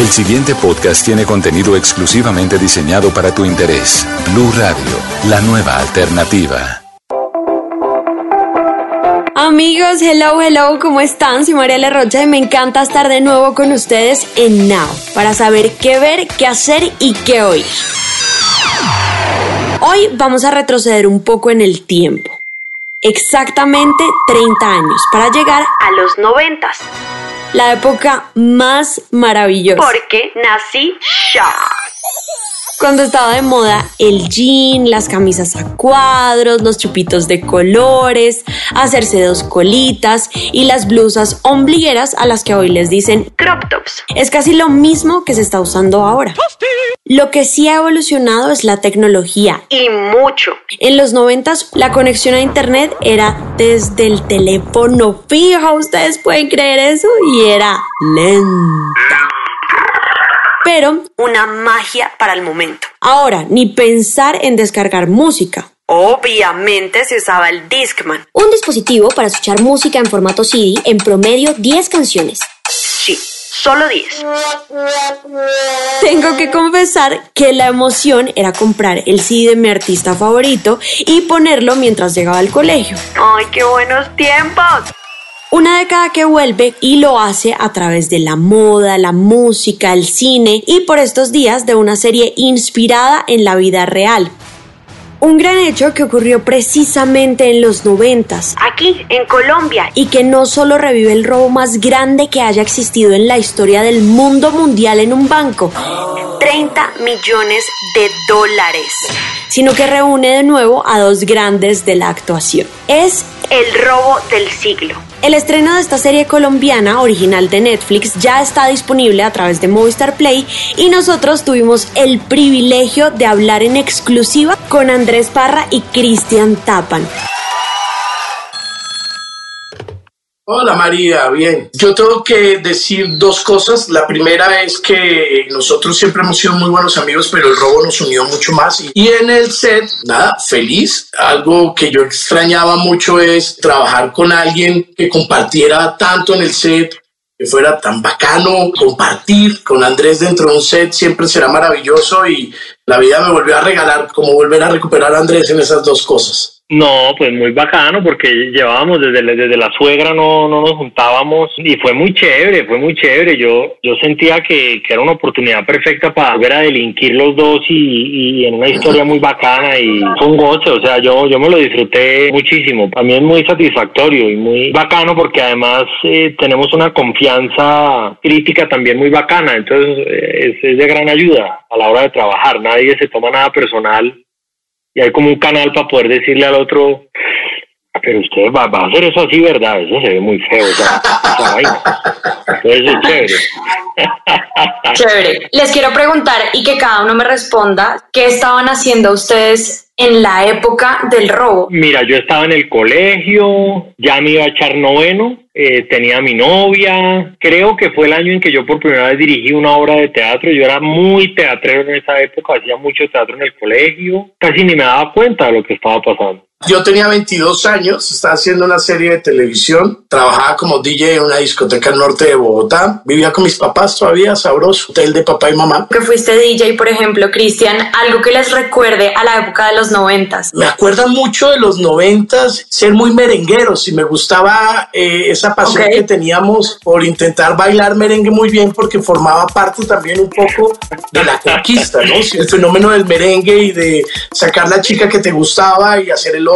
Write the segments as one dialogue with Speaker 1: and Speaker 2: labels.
Speaker 1: El siguiente podcast tiene contenido exclusivamente diseñado para tu interés. Blue Radio, la nueva alternativa.
Speaker 2: Amigos, hello, hello, ¿cómo están? Soy María Rocha y me encanta estar de nuevo con ustedes en Now para saber qué ver, qué hacer y qué oír. Hoy vamos a retroceder un poco en el tiempo. Exactamente 30 años para llegar a los 90 la época más maravillosa.
Speaker 3: Porque nací ya.
Speaker 2: Cuando estaba de moda el jean, las camisas a cuadros, los chupitos de colores, hacerse dos colitas y las blusas ombligueras a las que hoy les dicen
Speaker 3: crop tops.
Speaker 2: Es casi lo mismo que se está usando ahora. Lo que sí ha evolucionado es la tecnología.
Speaker 3: Y mucho.
Speaker 2: En los noventas la conexión a internet era desde el teléfono fijo, ustedes pueden creer eso, y era lenta pero
Speaker 3: una magia para el momento.
Speaker 2: Ahora, ni pensar en descargar música.
Speaker 3: Obviamente se usaba el Discman.
Speaker 2: Un dispositivo para escuchar música en formato CD, en promedio 10 canciones.
Speaker 3: Sí, solo 10.
Speaker 2: Tengo que confesar que la emoción era comprar el CD de mi artista favorito y ponerlo mientras llegaba al colegio.
Speaker 3: ¡Ay, qué buenos tiempos!
Speaker 2: Una década que vuelve y lo hace a través de la moda, la música, el cine y por estos días de una serie inspirada en la vida real. Un gran hecho que ocurrió precisamente en los noventas.
Speaker 3: Aquí, en Colombia.
Speaker 2: Y que no solo revive el robo más grande que haya existido en la historia del mundo mundial en un banco.
Speaker 3: 30 millones de dólares.
Speaker 2: Sino que reúne de nuevo a dos grandes de la actuación. Es
Speaker 3: el robo del siglo.
Speaker 2: El estreno de esta serie colombiana, original de Netflix, ya está disponible a través de Movistar Play y nosotros tuvimos el privilegio de hablar en exclusiva con Andrés Parra y Cristian Tapan.
Speaker 4: Hola María, bien. Yo tengo que decir dos cosas. La primera es que nosotros siempre hemos sido muy buenos amigos, pero el robo nos unió mucho más. Y en el set, nada, feliz. Algo que yo extrañaba mucho es trabajar con alguien que compartiera tanto en el set, que fuera tan bacano. Compartir con Andrés dentro de un set siempre será maravilloso y la vida me volvió a regalar como volver a recuperar a Andrés en esas dos cosas.
Speaker 5: No, pues muy bacano porque llevábamos desde, desde la suegra, no, no nos juntábamos y fue muy chévere, fue muy chévere. Yo, yo sentía que, que era una oportunidad perfecta para volver a delinquir los dos y, en una historia muy bacana y fue un goce, o sea, yo, yo me lo disfruté muchísimo. Para mí es muy satisfactorio y muy bacano porque además eh, tenemos una confianza crítica también muy bacana, entonces eh, es, es de gran ayuda a la hora de trabajar. Nadie se toma nada personal y hay como un canal para poder decirle al otro, pero usted va, a hacer eso así, ¿verdad? Eso se ve muy feo, Entonces es chévere.
Speaker 2: Chévere. Les quiero preguntar y que cada uno me responda, ¿qué estaban haciendo ustedes en la época del robo?
Speaker 5: Mira, yo estaba en el colegio, ya me iba a echar noveno, eh, tenía mi novia, creo que fue el año en que yo por primera vez dirigí una obra de teatro, yo era muy teatrero en esa época, hacía mucho teatro en el colegio, casi ni me daba cuenta de lo que estaba pasando.
Speaker 4: Yo tenía 22 años, estaba haciendo una serie de televisión, trabajaba como DJ en una discoteca al norte de Bogotá, vivía con mis papás todavía, sabroso, hotel de papá y mamá.
Speaker 2: Que fuiste DJ, por ejemplo, Cristian, algo que les recuerde a la época de los noventas.
Speaker 4: Me acuerda mucho de los noventas, ser muy merengueros y me gustaba eh, esa pasión que teníamos por intentar bailar merengue muy bien porque formaba parte también un poco de la conquista, ¿no? El fenómeno del merengue y de sacar la chica que te gustaba y hacer el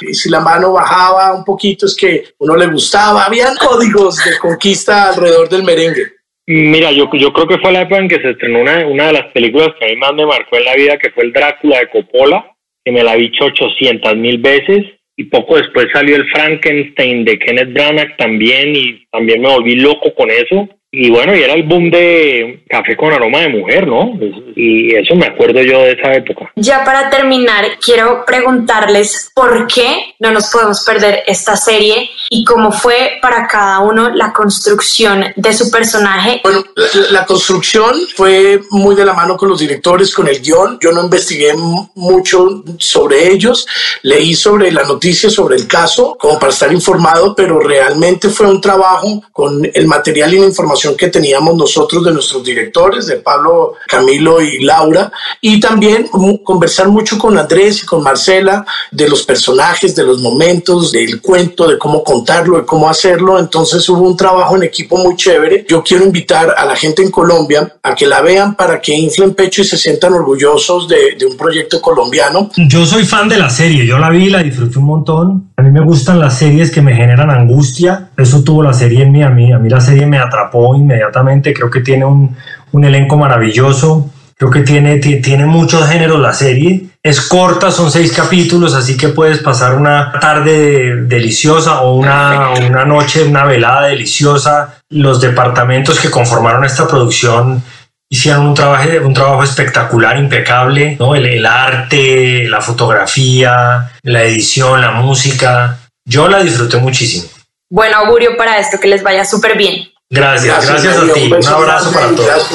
Speaker 4: y si la mano bajaba un poquito es que uno le gustaba. Habían códigos de conquista alrededor del merengue.
Speaker 5: Mira, yo, yo creo que fue la época en que se estrenó una, una de las películas que a mí más me marcó en la vida, que fue el Drácula de Coppola, que me la vi 800 mil veces. Y poco después salió el Frankenstein de Kenneth Branagh también, y también me volví loco con eso. Y bueno, y era el boom de café con aroma de mujer, ¿no? Y eso me acuerdo yo de esa época.
Speaker 2: Ya para terminar, quiero preguntarles por qué no nos podemos perder esta serie y cómo fue para cada uno la construcción de su personaje.
Speaker 4: Bueno, la, la construcción fue muy de la mano con los directores, con el guion. Yo no investigué mucho sobre ellos, leí sobre la noticia, sobre el caso, como para estar informado, pero realmente fue un trabajo con el material y la información que teníamos nosotros de nuestros directores, de Pablo, Camilo y Laura, y también conversar mucho con Andrés y con Marcela de los personajes, de los momentos, del cuento, de cómo de cómo hacerlo. Entonces hubo un trabajo en equipo muy chévere. Yo quiero invitar a la gente en Colombia a que la vean para que inflen pecho y se sientan orgullosos de, de un proyecto colombiano.
Speaker 6: Yo soy fan de la serie, yo la vi, la disfruté un montón. A mí me gustan las series que me generan angustia. Eso tuvo la serie en mí. A mí, a mí la serie me atrapó inmediatamente. Creo que tiene un, un elenco maravilloso. Creo que tiene, tiene muchos géneros la serie. Es corta, son seis capítulos, así que puedes pasar una tarde deliciosa o una, una noche, una velada deliciosa. Los departamentos que conformaron esta producción hicieron un trabajo, un trabajo espectacular, impecable, ¿no? El, el, arte, la fotografía, la edición, la música. Yo la disfruté muchísimo.
Speaker 2: Buen augurio para esto, que les vaya súper bien.
Speaker 6: Gracias, gracias, gracias a ti. Un abrazo para todos.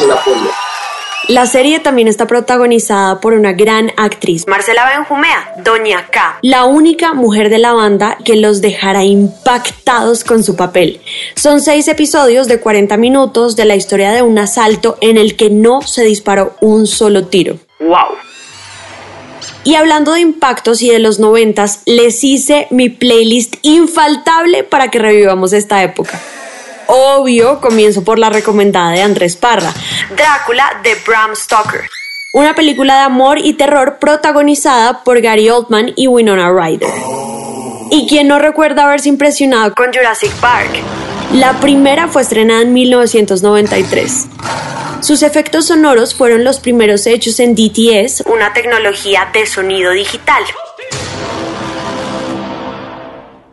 Speaker 2: La serie también está protagonizada por una gran actriz,
Speaker 3: Marcela Benjumea, Doña K.
Speaker 2: La única mujer de la banda que los dejará impactados con su papel. Son seis episodios de 40 minutos de la historia de un asalto en el que no se disparó un solo tiro.
Speaker 3: ¡Wow!
Speaker 2: Y hablando de impactos y de los noventas, les hice mi playlist infaltable para que revivamos esta época. Obvio, comienzo por la recomendada de Andrés Parra,
Speaker 3: Drácula de Bram Stoker.
Speaker 2: Una película de amor y terror protagonizada por Gary Oldman y Winona Ryder. ¿Y quién no recuerda haberse impresionado
Speaker 3: con Jurassic Park?
Speaker 2: La primera fue estrenada en 1993. Sus efectos sonoros fueron los primeros hechos en DTS,
Speaker 3: una tecnología de sonido digital.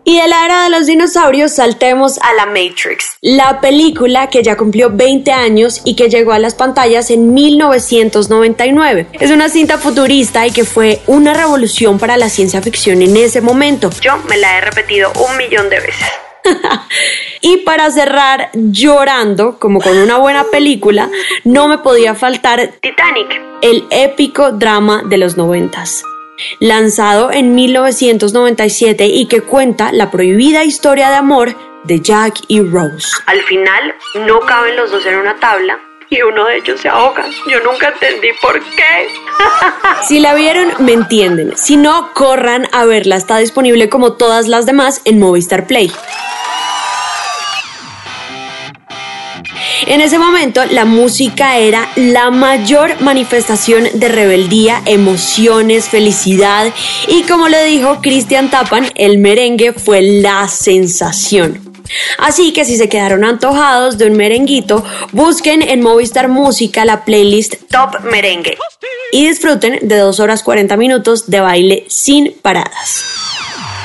Speaker 2: Y de la era de los dinosaurios saltemos
Speaker 3: a la Matrix,
Speaker 2: la película que ya cumplió 20 años y que llegó a las pantallas en 1999. Es una cinta futurista y que fue una revolución para la ciencia ficción en ese momento.
Speaker 3: Yo me la he repetido un millón de veces.
Speaker 2: y para cerrar llorando, como con una buena película, no me podía faltar
Speaker 3: Titanic,
Speaker 2: el épico drama de los noventas lanzado en 1997 y que cuenta la prohibida historia de amor de Jack y Rose.
Speaker 3: Al final no caben los dos en una tabla y uno de ellos se ahoga. Yo nunca entendí por qué.
Speaker 2: si la vieron, me entienden. Si no, corran a verla. Está disponible como todas las demás en Movistar Play. En ese momento la música era la mayor manifestación de rebeldía, emociones, felicidad y como le dijo Christian Tapan, el merengue fue la sensación. Así que si se quedaron antojados de un merenguito, busquen en Movistar Música la playlist
Speaker 3: Top Merengue
Speaker 2: y disfruten de 2 horas 40 minutos de baile sin paradas.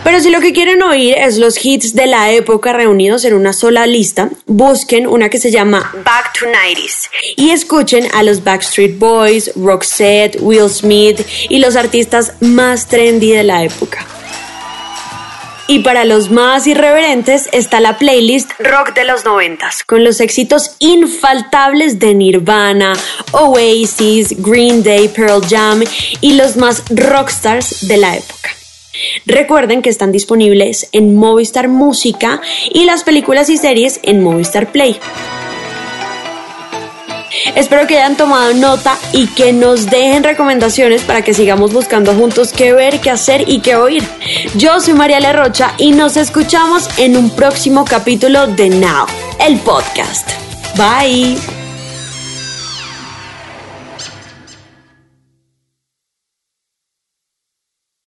Speaker 2: Pero si lo que quieren oír es los hits de la época reunidos en una sola lista, busquen una que se llama
Speaker 3: Back to 90s
Speaker 2: y escuchen a los Backstreet Boys, Roxette, Will Smith y los artistas más trendy de la época. Y para los más irreverentes está la playlist
Speaker 3: Rock de los noventas,
Speaker 2: con los éxitos infaltables de Nirvana, Oasis, Green Day, Pearl Jam y los más rockstars de la época. Recuerden que están disponibles en Movistar Música y las películas y series en Movistar Play. Espero que hayan tomado nota y que nos dejen recomendaciones para que sigamos buscando juntos qué ver, qué hacer y qué oír. Yo soy María Rocha y nos escuchamos en un próximo capítulo de Now, el podcast. Bye.